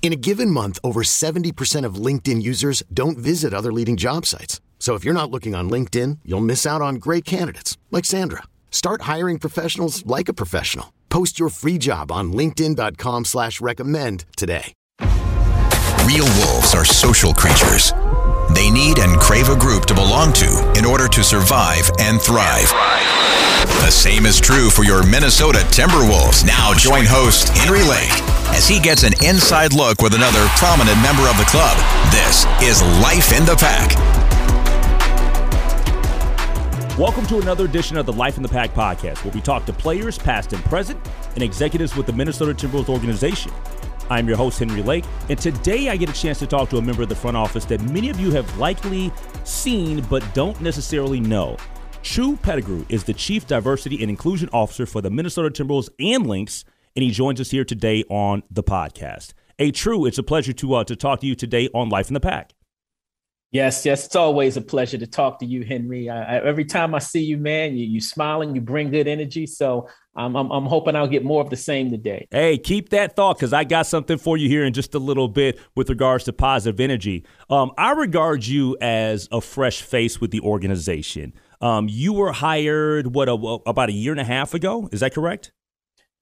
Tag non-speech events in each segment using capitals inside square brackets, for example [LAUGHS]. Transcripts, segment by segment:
In a given month, over 70% of LinkedIn users don't visit other leading job sites. So if you're not looking on LinkedIn, you'll miss out on great candidates like Sandra. Start hiring professionals like a professional. Post your free job on LinkedIn.com slash recommend today. Real wolves are social creatures. They need and crave a group to belong to in order to survive and thrive. The same is true for your Minnesota Timberwolves. Now join host Henry Lake as he gets an inside look with another prominent member of the club. This is Life in the Pack. Welcome to another edition of the Life in the Pack podcast, where we talk to players, past and present, and executives with the Minnesota Timberwolves organization. I'm your host, Henry Lake, and today I get a chance to talk to a member of the front office that many of you have likely seen but don't necessarily know. True Pettigrew is the Chief Diversity and Inclusion Officer for the Minnesota Timberwolves and Lynx, and he joins us here today on the podcast. Hey, True, it's a pleasure to uh, to talk to you today on Life in the Pack. Yes, yes, it's always a pleasure to talk to you, Henry. I, I, every time I see you, man, you you smiling, you bring good energy. So I'm, I'm, I'm hoping I'll get more of the same today. Hey, keep that thought because I got something for you here in just a little bit with regards to positive energy. Um, I regard you as a fresh face with the organization. Um, you were hired what a, about a year and a half ago. Is that correct?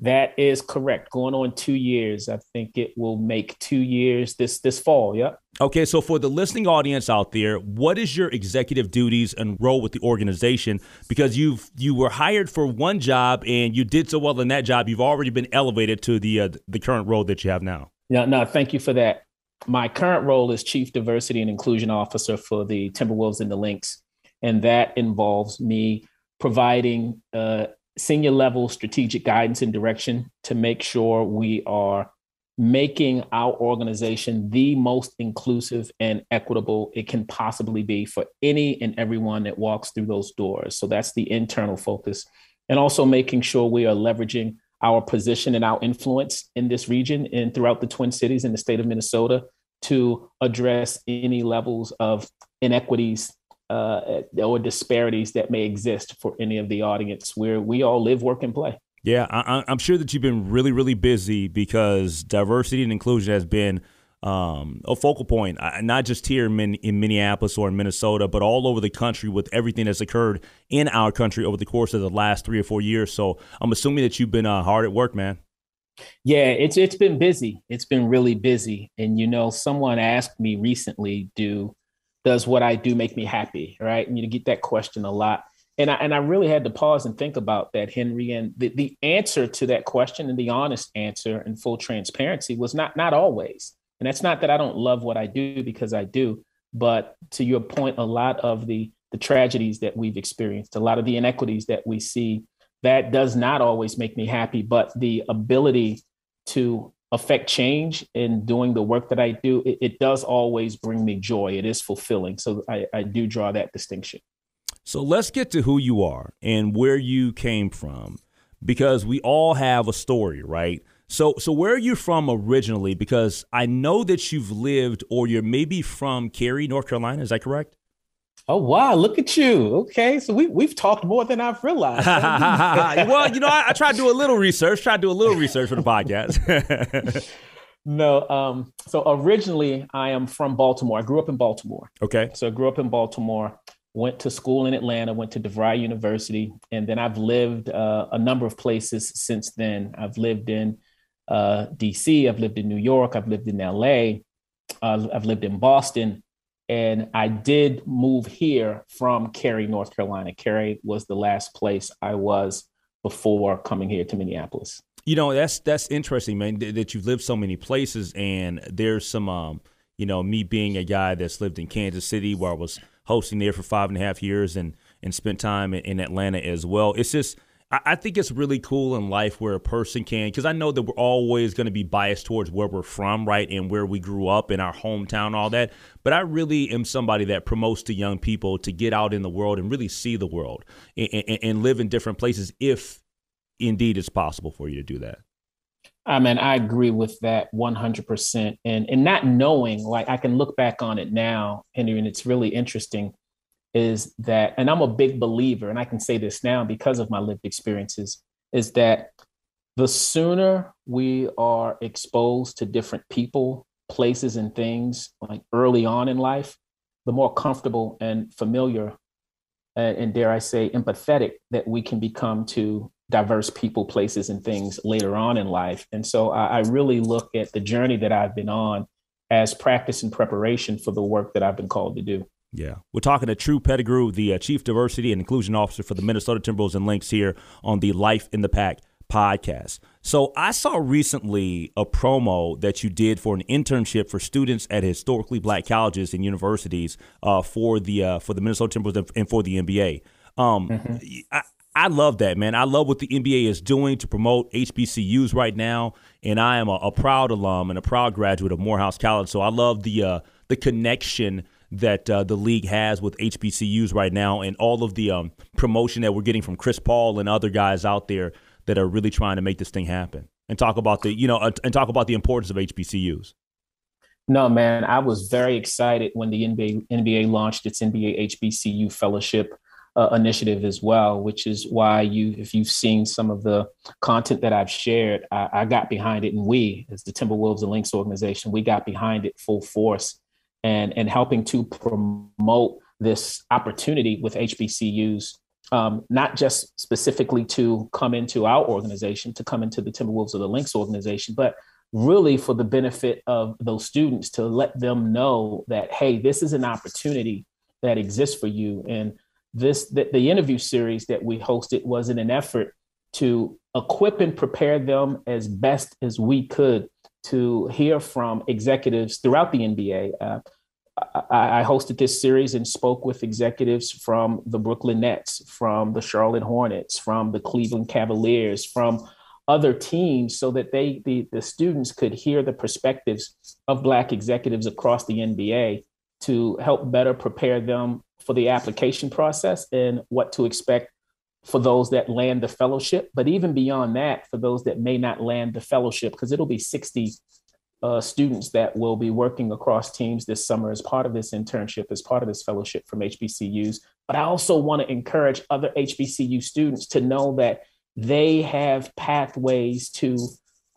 That is correct. Going on two years. I think it will make two years this this fall. Yep. Okay, so for the listening audience out there, what is your executive duties and role with the organization? Because you've you were hired for one job and you did so well in that job, you've already been elevated to the uh, the current role that you have now. Yeah, no, thank you for that. My current role is Chief Diversity and Inclusion Officer for the Timberwolves and the Lynx, and that involves me providing uh, senior level strategic guidance and direction to make sure we are making our organization the most inclusive and equitable it can possibly be for any and everyone that walks through those doors. So that's the internal focus. And also making sure we are leveraging our position and our influence in this region and throughout the Twin Cities in the state of Minnesota to address any levels of inequities uh, or disparities that may exist for any of the audience where we all live, work, and play. Yeah, I, am sure that you've been really, really busy because diversity and inclusion has been um, a focal point, uh, not just here in, in, Minneapolis or in Minnesota, but all over the country with everything that's occurred in our country over the course of the last three or four years. So I'm assuming that you've been uh, hard at work, man. Yeah, it's it's been busy. It's been really busy. And you know, someone asked me recently, "Do does what I do make me happy?" Right? And you get that question a lot and I, and I really had to pause and think about that, Henry. And the, the answer to that question and the honest answer and full transparency was not not always. And that's not that I don't love what I do because I do, but to your point, a lot of the the tragedies that we've experienced, a lot of the inequities that we see, that does not always make me happy. But the ability to affect change in doing the work that I do, it, it does always bring me joy. It is fulfilling. So I, I do draw that distinction. So let's get to who you are and where you came from because we all have a story, right? So so where are you from originally because I know that you've lived or you're maybe from Cary, North Carolina, is that correct? Oh wow, look at you. Okay, so we we've talked more than I've realized. [LAUGHS] well, you know, I, I try to do a little research, try to do a little research for the podcast. [LAUGHS] no, um, so originally I am from Baltimore. I grew up in Baltimore. Okay. So I grew up in Baltimore went to school in Atlanta, went to DeVry University, and then I've lived uh, a number of places since then. I've lived in uh, DC, I've lived in New York, I've lived in LA, uh, I've lived in Boston, and I did move here from Cary, North Carolina. Cary was the last place I was before coming here to Minneapolis. You know, that's that's interesting, man. That you've lived so many places, and there's some, um, you know, me being a guy that's lived in Kansas City, where I was hosting there for five and a half years, and and spent time in, in Atlanta as well. It's just I think it's really cool in life where a person can, because I know that we're always going to be biased towards where we're from, right, and where we grew up in our hometown, all that. But I really am somebody that promotes to young people to get out in the world and really see the world and, and, and live in different places if indeed it's possible for you to do that. I mean, I agree with that 100%. And, and not knowing, like, I can look back on it now, Henry, and it's really interesting is that, and I'm a big believer, and I can say this now because of my lived experiences, is that the sooner we are exposed to different people, places, and things like early on in life, the more comfortable and familiar, and, and dare I say, empathetic that we can become to diverse people, places, and things later on in life. And so I, I really look at the journey that I've been on as practice and preparation for the work that I've been called to do. Yeah. We're talking to True Pettigrew, the uh, Chief Diversity and Inclusion Officer for the Minnesota Timberwolves and Lynx here on the Life in the Pack podcast. So I saw recently a promo that you did for an internship for students at historically black colleges and universities uh, for the uh, for the Minnesota Timberwolves and for the NBA. Um, mm-hmm. I, I love that, man. I love what the NBA is doing to promote HBCUs right now, and I am a, a proud alum and a proud graduate of Morehouse College. So I love the uh, the connection that uh, the league has with HBCUs right now, and all of the um, promotion that we're getting from Chris Paul and other guys out there that are really trying to make this thing happen. And talk about the you know and talk about the importance of HBCUs. No, man, I was very excited when the NBA NBA launched its NBA HBCU fellowship uh, initiative as well, which is why you, if you've seen some of the content that I've shared, I, I got behind it, and we, as the Timberwolves and Lynx organization, we got behind it full force and, and helping to promote this opportunity with HBCUs, um, not just specifically to come into our organization, to come into the Timberwolves or the Lynx organization, but really for the benefit of those students to let them know that, hey, this is an opportunity that exists for you. And this, the, the interview series that we hosted was in an effort to equip and prepare them as best as we could to hear from executives throughout the NBA. Uh, I, I, hosted this series and spoke with executives from the Brooklyn Nets, from the Charlotte Hornets, from the Cleveland Cavaliers, from other teams, so that they the, the students could hear the perspectives of Black executives across the NBA to help better prepare them for the application process and what to expect for those that land the fellowship. But even beyond that, for those that may not land the fellowship, because it'll be 60 uh, students that will be working across teams this summer as part of this internship, as part of this fellowship from HBCUs. But I also want to encourage other HBCU students to know that they have pathways to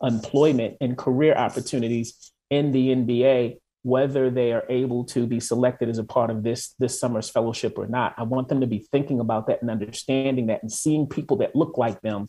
employment and career opportunities in the NBA, whether they are able to be selected as a part of this this summer's fellowship or not. I want them to be thinking about that and understanding that and seeing people that look like them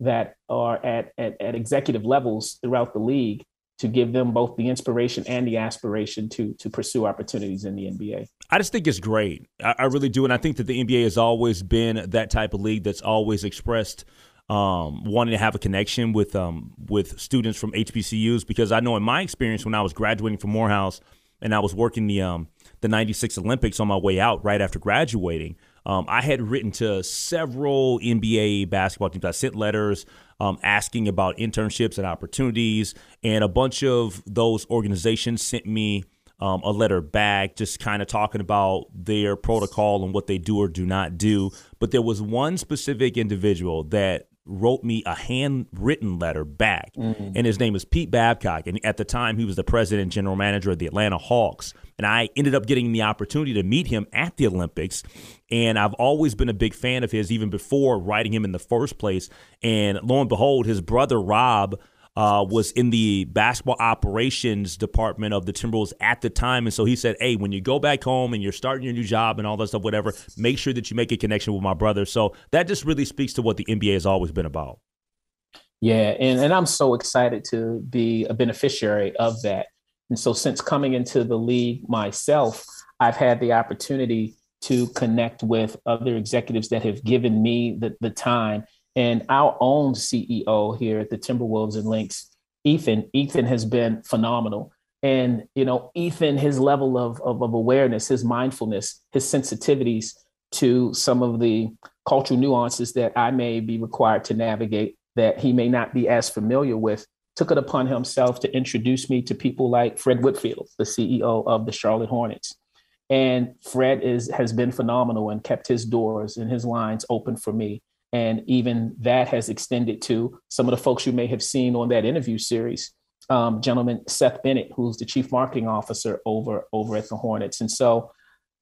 that are at, at, at executive levels throughout the league to give them both the inspiration and the aspiration to to pursue opportunities in the NBA. I just think it's great. I, I really do, and I think that the NBA has always been that type of league that's always expressed um, wanting to have a connection with um, with students from HBCUs because I know in my experience when I was graduating from Morehouse and I was working the um, the '96 Olympics on my way out right after graduating. Um, I had written to several NBA basketball teams. I sent letters um, asking about internships and opportunities, and a bunch of those organizations sent me um, a letter back, just kind of talking about their protocol and what they do or do not do. But there was one specific individual that wrote me a handwritten letter back, mm-hmm. and his name is Pete Babcock. And at the time, he was the president and general manager of the Atlanta Hawks. And I ended up getting the opportunity to meet him at the Olympics. And I've always been a big fan of his, even before writing him in the first place. And lo and behold, his brother Rob uh, was in the basketball operations department of the Timberwolves at the time. And so he said, Hey, when you go back home and you're starting your new job and all that stuff, whatever, make sure that you make a connection with my brother. So that just really speaks to what the NBA has always been about. Yeah. And, and I'm so excited to be a beneficiary of that. And so since coming into the league myself, I've had the opportunity to connect with other executives that have given me the, the time And our own CEO here at the Timberwolves and Lynx, Ethan, Ethan has been phenomenal. And you know, Ethan, his level of, of, of awareness, his mindfulness, his sensitivities to some of the cultural nuances that I may be required to navigate that he may not be as familiar with, took it upon himself to introduce me to people like Fred Whitfield, the CEO of the Charlotte Hornets. And Fred is has been phenomenal and kept his doors and his lines open for me. And even that has extended to some of the folks you may have seen on that interview series. Um, gentleman Seth Bennett, who's the chief marketing officer over over at the Hornets. And so,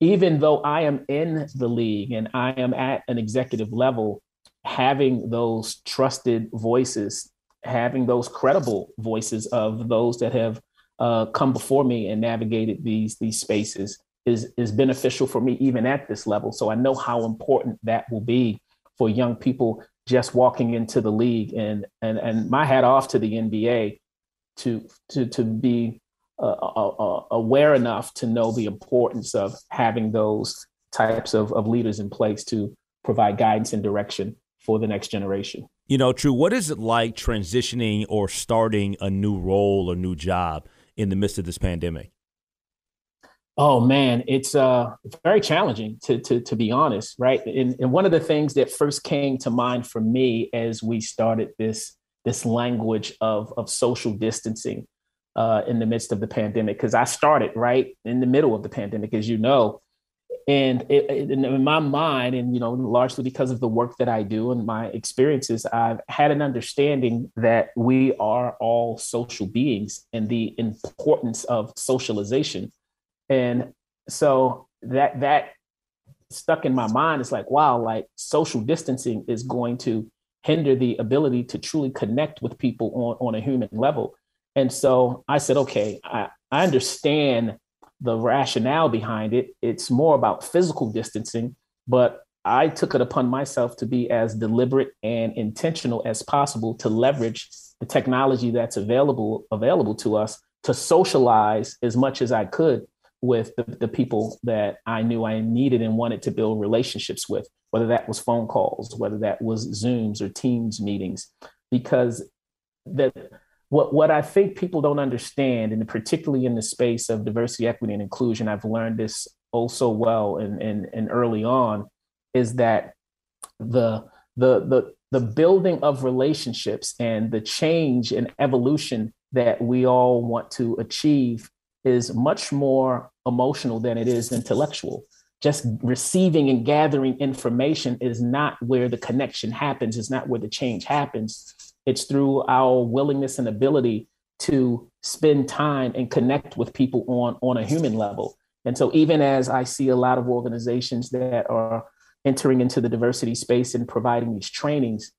even though I am in the league and I am at an executive level, having those trusted voices, having those credible voices of those that have uh, come before me and navigated these these spaces is is beneficial for me even at this level. So I know how important that will be for young people just walking into the league. And and and my hat off to the NBA to to to be uh, uh, uh, aware enough to know the importance of having those types of, of leaders in place to provide guidance and direction for the next generation. You know, True, what is it like transitioning or starting a new role or new job in the midst of this pandemic? Oh man, it's uh very challenging to to to be honest, right? And, and one of the things that first came to mind for me as we started this this language of of social distancing uh, in the midst of the pandemic, because I started right in the middle of the pandemic, as you know, and it, it, in my mind, and you know, largely because of the work that I do and my experiences, I've had an understanding that we are all social beings and the importance of socialization and so that that stuck in my mind. It's like wow like social distancing is going to hinder the ability to truly connect with people on, on a human level. And so i said okay I, I understand the rationale behind it. It's more about physical distancing but i took it upon myself to be as deliberate and intentional as possible to leverage the technology that's available available to us to socialize as much as i could with the, the people that I knew I needed and wanted to build relationships with, whether that was phone calls, whether that was Zooms or Teams meetings, because that what what I think people don't understand, and particularly in the space of diversity, equity, and inclusion, I've learned this also well and and, and early on, is that the the the the building of relationships and the change and evolution that we all want to achieve is much more emotional than it is intellectual. Just receiving and gathering information is not where the connection happens, it's not where the change happens. It's through our willingness and ability to spend time and connect with people on, on a human level. And so, even as I see a lot of organizations that are entering into the diversity space and providing these trainings,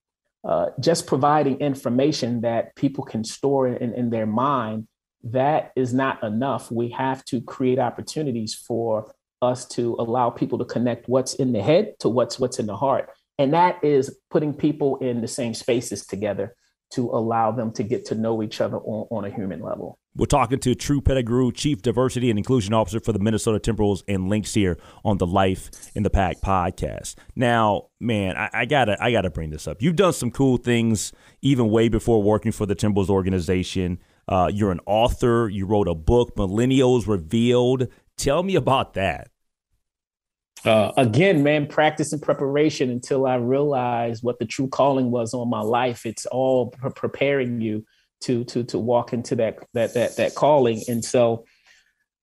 uh, just providing information that people can store in, in their mind that is not enough. We have to create opportunities for us to allow people to connect what's in the head to what's what's in the heart. And that is putting people in the same spaces together to allow them to get to know each other on, on a human level. We're talking to True Pettigrew, Chief Diversity and Inclusion Officer for the Minnesota Timberwolves and Lynx here on the Life in the Pack podcast. Now, man, I, I, gotta I gotta bring this up. You've done some cool things even way before working for the Timberwolves organization. Uh, you're an author. You wrote a book, Millennials Revealed. Tell me about that. Uh, again, man, practice and preparation until I realized what the true calling was on my life. It's all pre- preparing you to to to walk into that that that that calling. And so,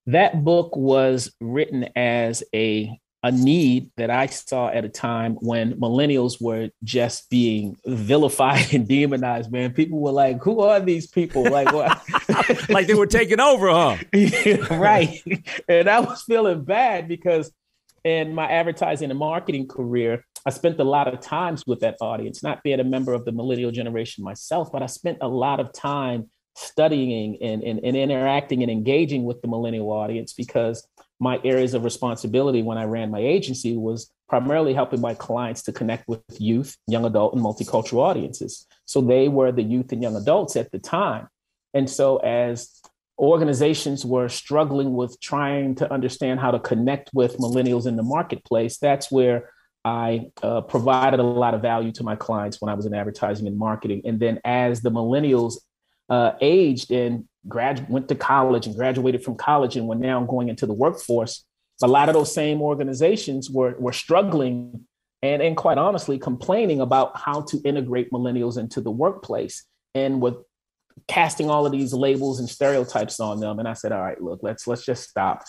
that book was written as a a need that I saw at a time when millennials were just being vilified [LAUGHS] and demonized. Man, people were like, "Who are these people?" Like, what? [LAUGHS] like they were taking over, huh? [LAUGHS] right. And I was feeling bad because in my advertising and marketing career, I spent a lot of times with that audience. Not being a member of the millennial generation myself, but I spent a lot of time studying and, and, and interacting and engaging with the millennial audience because my areas of responsibility when I ran my agency was primarily helping my clients to connect with youth, young adult, and multicultural audiences. So they were the youth and young adults at the time. And so as organizations were struggling with trying to understand how to connect with millennials in the marketplace, that's where I uh, provided a lot of value to my clients when I was in advertising and marketing. And then as the millennials uh, aged and grad- went to college and graduated from college and were now going into the workforce, a lot of those same organizations were, were struggling and, and quite honestly complaining about how to integrate millennials into the workplace and with casting all of these labels and stereotypes on them. And I said, all right, look, let's let's just stop.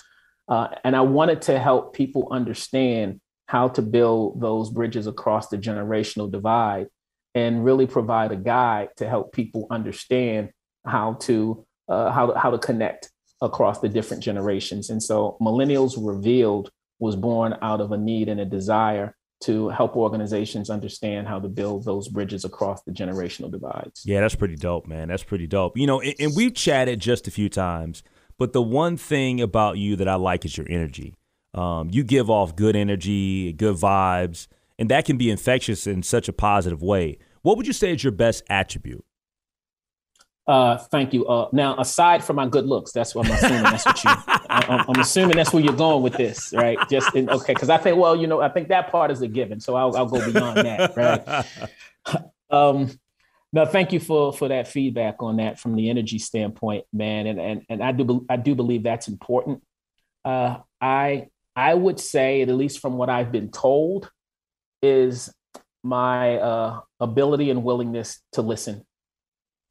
Uh, and I wanted to help people understand how to build those bridges across the generational divide and really provide a guide to help people understand how to uh, how, how to connect across the different generations. And so Millennials Revealed was born out of a need and a desire to help organizations understand how to build those bridges across the generational divides. Yeah, that's pretty dope, man. That's pretty dope. You know, and, and we've chatted just a few times, but the one thing about you that I like is your energy. Um, you give off good energy, good vibes, and that can be infectious in such a positive way. What would you say is your best attribute? Uh, thank you. Uh, now, aside from my good looks, that's what I'm assuming. That's what you. I, am assuming that's where you're going with this, right? Just in, okay, because I think, well, you know, I think that part is a given. So I'll, I'll go beyond that, right? [LAUGHS] um, no, thank you for for that feedback on that from the energy standpoint, man. And and and I do I do believe that's important. Uh, I I would say, at least from what I've been told, is my uh, ability and willingness to listen,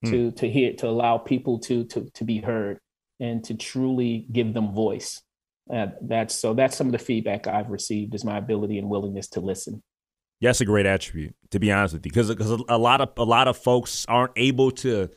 hmm. to to hear, to allow people to to to be heard, and to truly give them voice. Uh, that's so. That's some of the feedback I've received is my ability and willingness to listen. Yeah, that's a great attribute, to be honest with you, because because a lot of a lot of folks aren't able to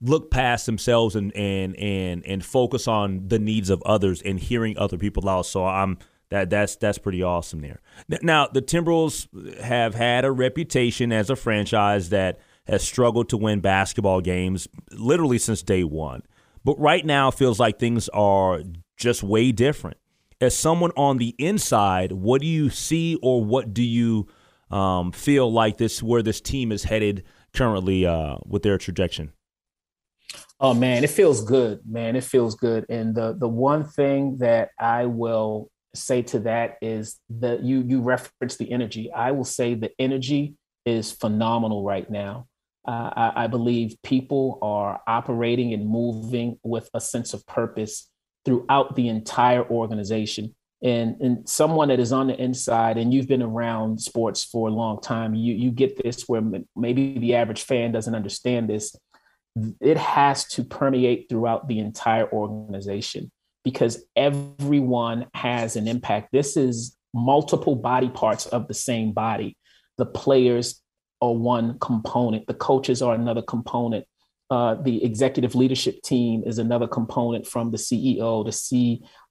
look past themselves and and and and focus on the needs of others and hearing other people out. So I'm that that's that's pretty awesome there. Now the Timberwolves have had a reputation as a franchise that has struggled to win basketball games literally since day one. But right now it feels like things are just way different. As someone on the inside, what do you see or what do you um, feel like this where this team is headed currently uh, with their trajectory? Oh man, it feels good, man. It feels good. And the the one thing that I will say to that is that you you reference the energy. I will say the energy is phenomenal right now. I, I, believe people are operating and moving with a sense of purpose throughout the entire organization. And, and someone that is on the inside, and you've been around sports for a long time, you, you get this where maybe the average fan doesn't understand this it has to permeate throughout the entire organization because everyone has an impact. This is multiple body parts of the same body. The players are one component, the coaches are another component. Uh, the executive leadership team is another component from the CEO, the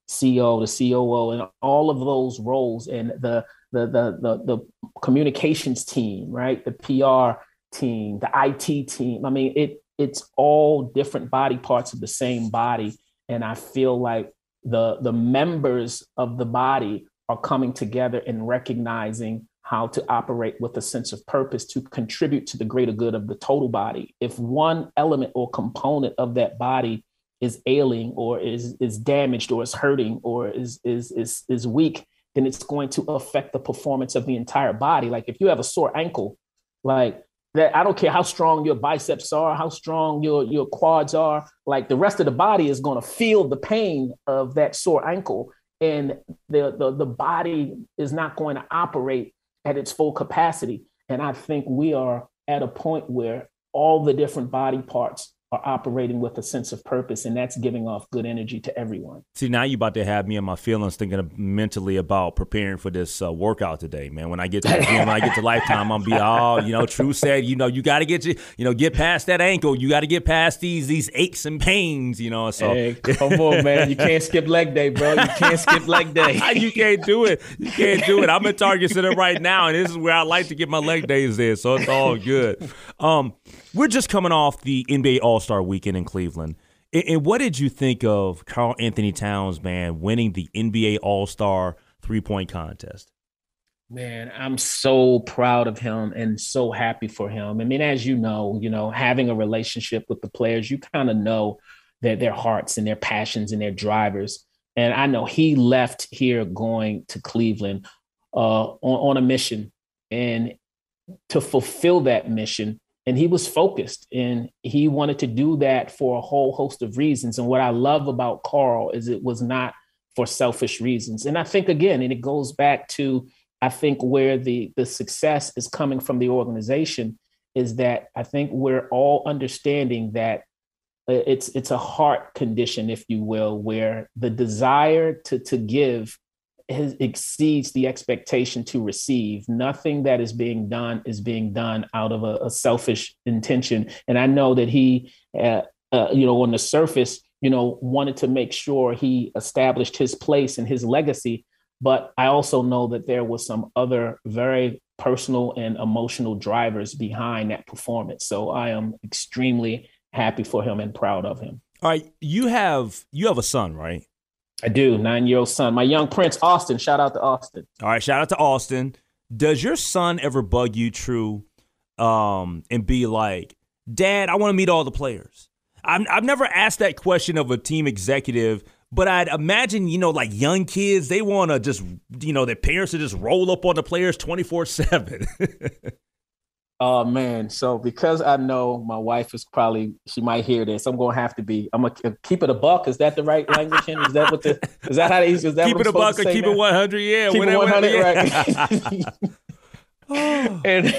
CEO, the COO, and all of those roles, and the the the the, the communications team, right? The PR team, the IT team. I mean, it it's all different body parts of the same body and i feel like the the members of the body are coming together and recognizing how to operate with a sense of purpose to contribute to the greater good of the total body. If one element or component of that body is ailing or is is damaged or is hurting or is is is is weak then it's going to affect the performance of the entire body. Like if you have a sore ankle like that I don't care how strong your biceps are, how strong your your quads are, like the rest of the body is going to feel the pain of that sore ankle. And the, the the body is not going to operate at its full capacity. And I think we are at a point where all the different body parts are operating with a sense of purpose and that's giving off good energy to everyone. See now you about to have me and my feelings thinking mentally about preparing for this uh, workout today man. When i get to the gym when i get to Life Time i'm gonna be all you know true said you know you got to get you you know get past that ankle. You got to get past these these aches and pains you know so. Hey, come on man. You can't skip leg day bro. You can't skip leg day. [LAUGHS] You can't do it. You can't do it. I'm in target center right now and this is where i like to get my leg days in so it's all good. Um we're just coming off the NBA All Star weekend in Cleveland. And what did you think of Karl-Anthony Towns, man, winning the NBA All Star three point contest? Man, I'm so proud of him and so happy for him. I mean, as you know, you know, having a relationship with the players, you kind of know that their hearts and their passions and their drivers. And I know he left here going to Cleveland uh, on, on a mission and to fulfill that mission. And he was focused and he wanted to do that for a whole host of reasons. And what I love about Karl is it was not for selfish reasons. And I think again, and it goes back to I think where the the success is coming from the organization is that I think we're all understanding that it's it's a heart condition, if you will, where the desire to to give has, exceeds the expectation to receive. Nothing that is being done is being done out of a, a selfish intention. And I know that he, uh, uh, you know, on the surface, you know, wanted to make sure he established his place and his legacy. But I also know that there was some other very personal and emotional drivers behind that performance. So I am extremely happy for him and proud of him. All right, you have you have a son, right? I do. Nine year old son. My young prince, Austin. Shout out to Austin. All right. Shout out to Austin. Does your son ever bug you, True, um, and be like, Dad, I want to meet all the players? I've, I've never asked that question of a team executive, but I'd imagine, you know, like young kids, they want to just, you know, their parents to just roll up on the players 24 7. [LAUGHS] Oh man! So because I know my wife is probably she might hear this, I'm gonna have to be. I'm gonna keep it a buck. Is that the right language? Henry? Is that what the? Is that how they? Is that keep it a buck or keep now? it 100? Yeah, keep it 100. Right. [LAUGHS] [LAUGHS] and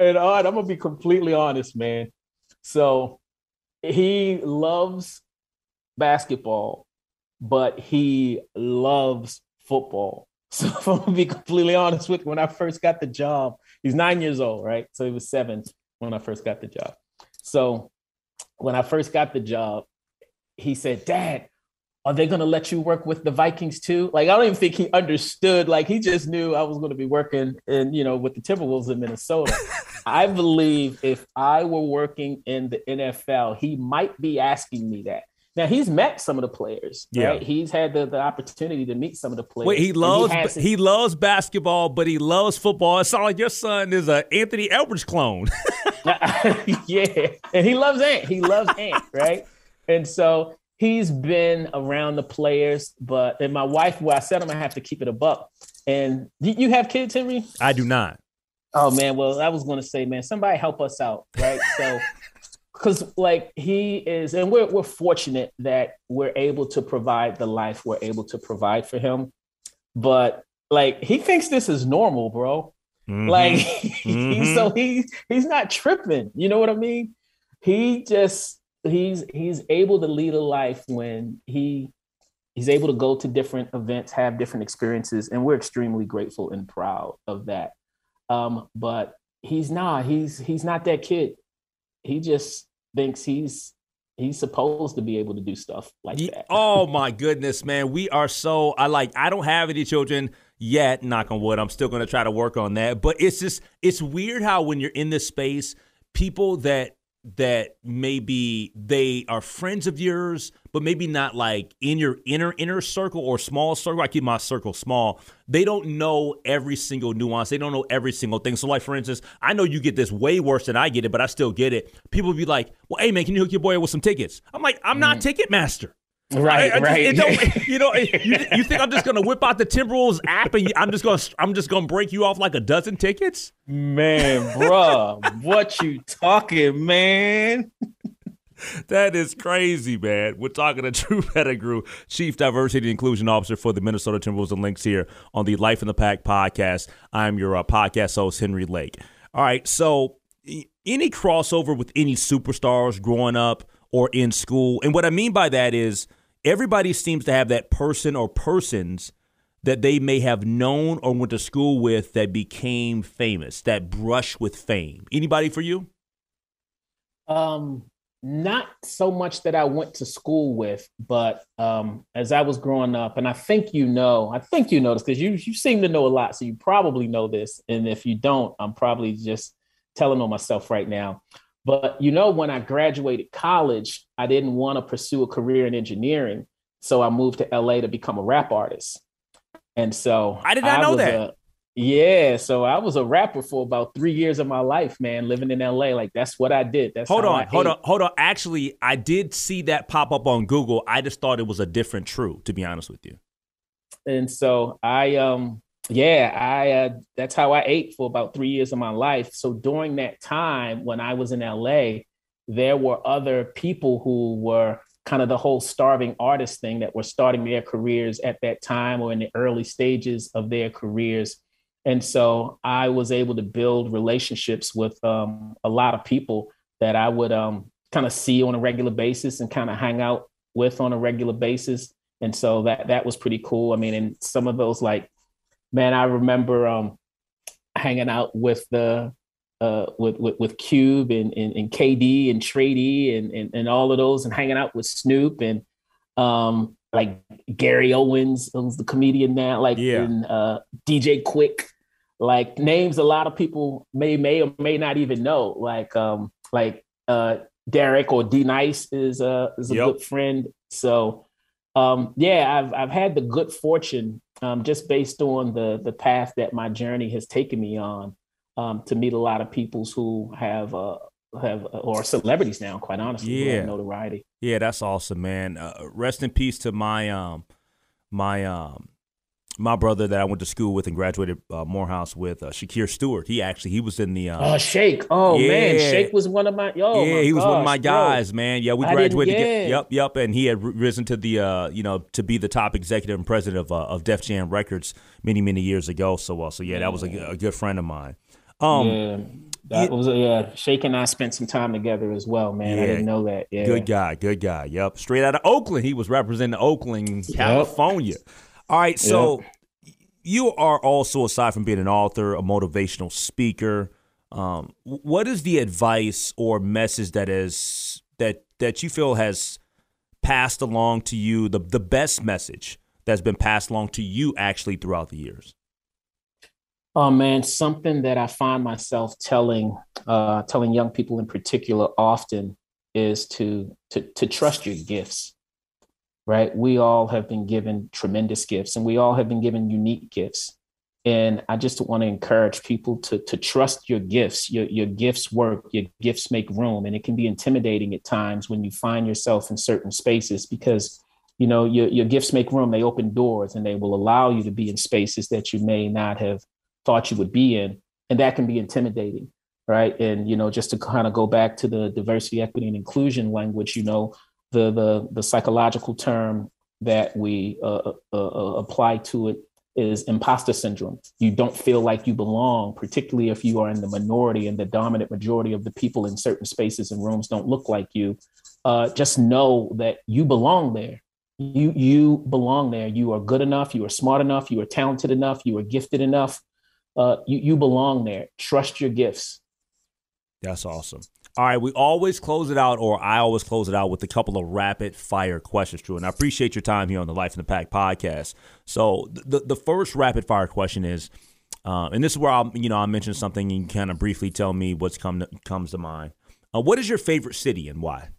and all right, I'm gonna be completely honest, man. So he loves basketball, but he loves football. [LAUGHS] So if I'm gonna be completely honest with you, when I first got the job, he's nine years old, right? So he was seven when I first got the job. So when I first got the job, he said, Dad, are they going to let you work with the Vikings too? Like, I don't even think he understood. Like, he just knew I was going to be working in, you know, with the Timberwolves in Minnesota. I believe if I were working in the NFL, he might be asking me that. Now he's met some of the players, yeah. right? He's had the, the opportunity to meet some of the players. Wait, he loves he, his- he, loves basketball, but he loves football. It sounds like your son is a Anthony Edwards clone. [LAUGHS] [LAUGHS] yeah, and he loves Ant. He loves Ant, [LAUGHS] right? And so he's been around the players, but and my wife, well, I said I'm gonna have to keep it a buck. And you, you have kids, Henry? I do not. Oh man, well, I was gonna say, man, somebody help us out, right? So because like he is and we're, we're fortunate that we're able to provide the life we're able to provide for him. But like he thinks this is normal bro. Mm-hmm. like [LAUGHS] mm-hmm. so he he's not tripping. You know what i mean? He just he's he's able to lead a life when he he's able to go to different events have different experiences and we're extremely grateful and proud of that. Um but he's not he's he's not that kid. He just thinks he's he's supposed to be able to do stuff like that. oh my goodness, man. We are so I like I don't have any children yet, knock on wood. I'm still gonna try to work on that. But it's just it's weird how when you're in this space, people that that maybe they are friends of yours, but maybe not like in your inner inner circle or small circle. I keep my circle small. They don't know every single nuance. They don't know every single thing. So, like for instance, I know you get this way worse than I get it, but I still get it. People be like, "Well, hey man, can you hook your boy up with some tickets?" I'm like, "I'm not mm. Ticketmaster." Right, I, I right. Just, [LAUGHS] you know, you, you, think I'm just gonna whip out the Timberwolves app and I'm just gonna I'm just gonna break you off like a dozen tickets? Man, bruh, what you talking, man? that is crazy, man. We're talking to True Pettigrew, Chief Diversity and Inclusion Officer for the Minnesota Timberwolves and Lynx here on the Life in the Pack podcast. I'm your uh, podcast host, Henry Lake. All right, so any crossover with any superstars growing up or in school. And what I mean by that is everybody seems to have that person or persons that they may have known or went to school with that became famous, that brush with fame. Anybody for you? Um, not so much that I went to school with, but um, as I was growing up, and I think you know, I think you know this because you you seem to know a lot, so you probably know this. And if you don't, I'm probably just telling on myself right now. But you know, when I graduated college, I didn't want to pursue a career in engineering. So I moved to LA to become a rap artist. And so I did not I know that. A, yeah, so I was a rapper for about three years of my life, man, living in LA. Like that's what I did. That's hold on, hold on, hold on. Actually, I did see that pop up on Google. I just thought it was a different True, to be honest with you. And so I um yeah, I uh, that's how I ate for about three years of my life. So during that time when I was in LA, there were other people who were kind of the whole starving artist thing that were starting their careers at that time or in the early stages of their careers. And so I was able to build relationships with um, a lot of people that I would um, kind of see on a regular basis and kind of hang out with on a regular basis. And so that that was pretty cool. I mean, and some of those like man, I remember um, hanging out with the uh, with, with, with Cube and, and, and KD and Trady and, and and all of those, and hanging out with Snoop and um, like Gary Owens, who's the comedian now, like yeah. and uh, DJ Quik, like names a lot of people may may or may not even know, like um, like uh, Derek or D Nice is a is a yep. good friend. So um, yeah, I've I've had the good fortune um, just based on the the path that my journey has taken me on um, to meet a lot of peoples who have uh, have uh, or celebrities now, quite honestly, yeah, notoriety. Yeah, that's awesome, man. Uh, rest in peace to my um my um my brother that I went to school with and graduated uh, Morehouse with, uh, Shakir Stewart. He actually he was in the um, oh Shake. Oh yeah. man, Shake was one of my yo. Yeah, my he was gosh, one of my guys, bro. man. Yeah, we graduated. Yeah. Yep, yep. And he had risen to the uh, you know to be the top executive and president of uh, of Def Jam Records many many years ago. So uh, so yeah, that was a, a good friend of mine. Um, yeah. That was yeah. Shake and I spent some time together as well, man. Yeah, I didn't know that. Yeah, good guy, good guy. Yep, straight out of Oakland. He was representing Oakland, California. Yep. All right, so yep you are also, aside from being an author, a motivational speaker. Um, what is the advice or message that is that that you feel has passed along to you the the best message that's been passed along to you actually throughout the years? Oh man, something that I find myself telling uh, telling young people in particular often is to to to trust your gifts right? We all have been given tremendous gifts and we all have been given unique gifts. And I just want to encourage people to, to trust your gifts. Your, your gifts work, your gifts make room. And it can be intimidating at times when you find yourself in certain spaces because you know your, your gifts make room they open doors and they will allow you to be in spaces that you may not have thought you would be in and that can be intimidating right and you know just to kind of go back to the diversity equity and inclusion language you know the the, the psychological term that we uh, uh, uh, apply to it is imposter syndrome. You don't feel like you belong, particularly if you are in the minority and the dominant majority of the people in certain spaces and rooms don't look like you. Uh, just know that you belong there. You you belong there. You are good enough. You are smart enough. You are talented enough. You are gifted enough. Uh, you you belong there. Trust your gifts. That's awesome. All right, we always close it out, or I always close it out with a couple of rapid fire questions, True. And I appreciate your time here on the Life in the Pack podcast. So the the first rapid fire question is, uh, and this is where I'll you know I mention something and you kind of briefly tell me what's come to, comes to mind. Uh, what is your favorite city and why?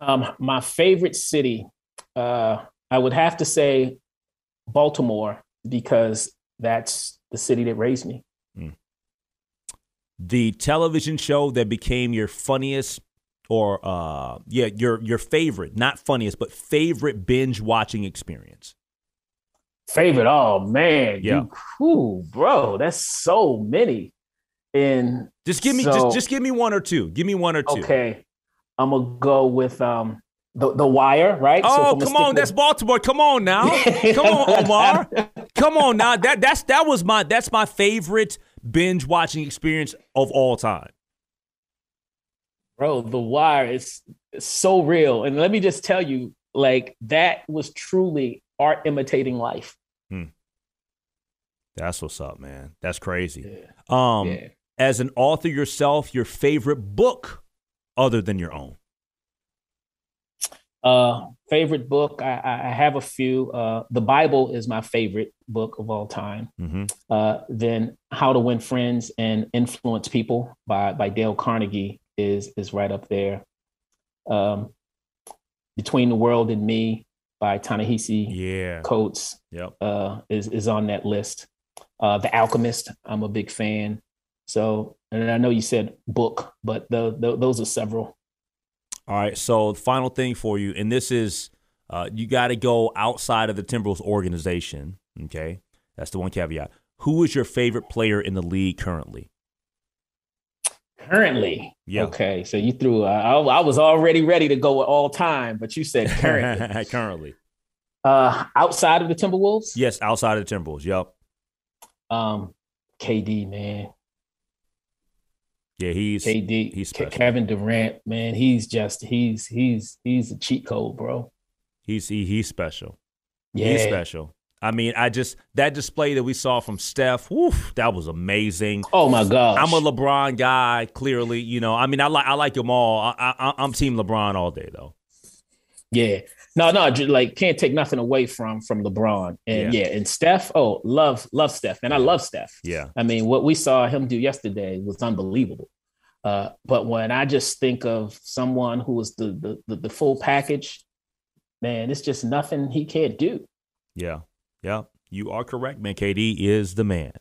Um, my favorite city, uh, I would have to say Baltimore because that's the city that raised me. The television show that became your funniest or uh yeah your your favorite not funniest but favorite binge watching experience favorite oh man yeah cool bro that's so many and just give me so, just just give me one or two give me one or two okay i'm gonna go with um the, the wire, right? Oh, so come on, with... that's Baltimore. Come on now, [LAUGHS] come on, Omar. come on now. That that's that was my that's my favorite binge watching experience of all time? Bro, The Wire is so real. And let me just tell you, like, that was truly art imitating life. Hmm. That's what's up, man. That's crazy. Yeah. Um, yeah. As an author yourself, your favorite book other than your own? Uh, favorite book, I, I have a few. Uh, the Bible is my favorite book of all time. Mm-hmm. Uh, then How to Win Friends and Influence People by by Dale Carnegie is is right up there. Um, Between the World and Me by Ta-Nehisi yeah. Coates yep. uh, is is on that list. Uh, the Alchemist, I'm a big fan. So, and I know you said book, but the, the, those are several. All right. So, final thing for you, and this is uh, you got to go outside of the Timberwolves organization. Okay. That's the one caveat. Who is your favorite player in the league currently? Currently, Yeah. Okay, so you threw. Uh, I, I was already ready to go with all time, but you said currently. [LAUGHS] currently. uh, outside of the Timberwolves, Yes, outside of the Timberwolves. Yep. um, KD, man, Yeah, he's KD, he's special. Kevin Durant, man, he's just he's he's he's a cheat code, bro. he's he, he's special. Yeah, He's special. I mean, I just that display that we saw from Steph, woof, that was amazing. Oh my gosh, I'm a LeBron guy, clearly. You know, I mean, I like I like them all. I, I, I'm Team LeBron all day, though. Yeah. No, no, like can't take nothing away from from LeBron. And yeah. and Steph, oh, love, love Steph. And I love Steph. Yeah, I mean, what we saw him do yesterday was unbelievable. Uh, but when I just think of someone who is the, the the the full package, man, it's just nothing he can't do. yeah, yeah. You are correct, man. KD is the man.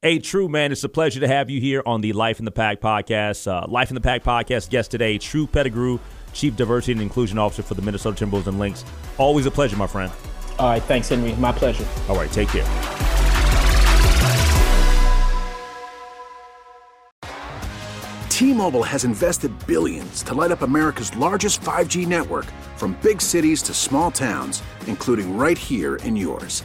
Hey, true man, it's a pleasure to have you here on the Life in the Pack podcast. Uh, Life in the Pack podcast guest today, True Pettigrew, Chief Diversity and Inclusion Officer for the Minnesota Timberwolves and Lynx. Always a pleasure, my friend. All right, thanks, Henry. My pleasure. All right, take care. T-Mobile has invested billions to light up America's largest 5G network from big cities to small towns, including right here in yours.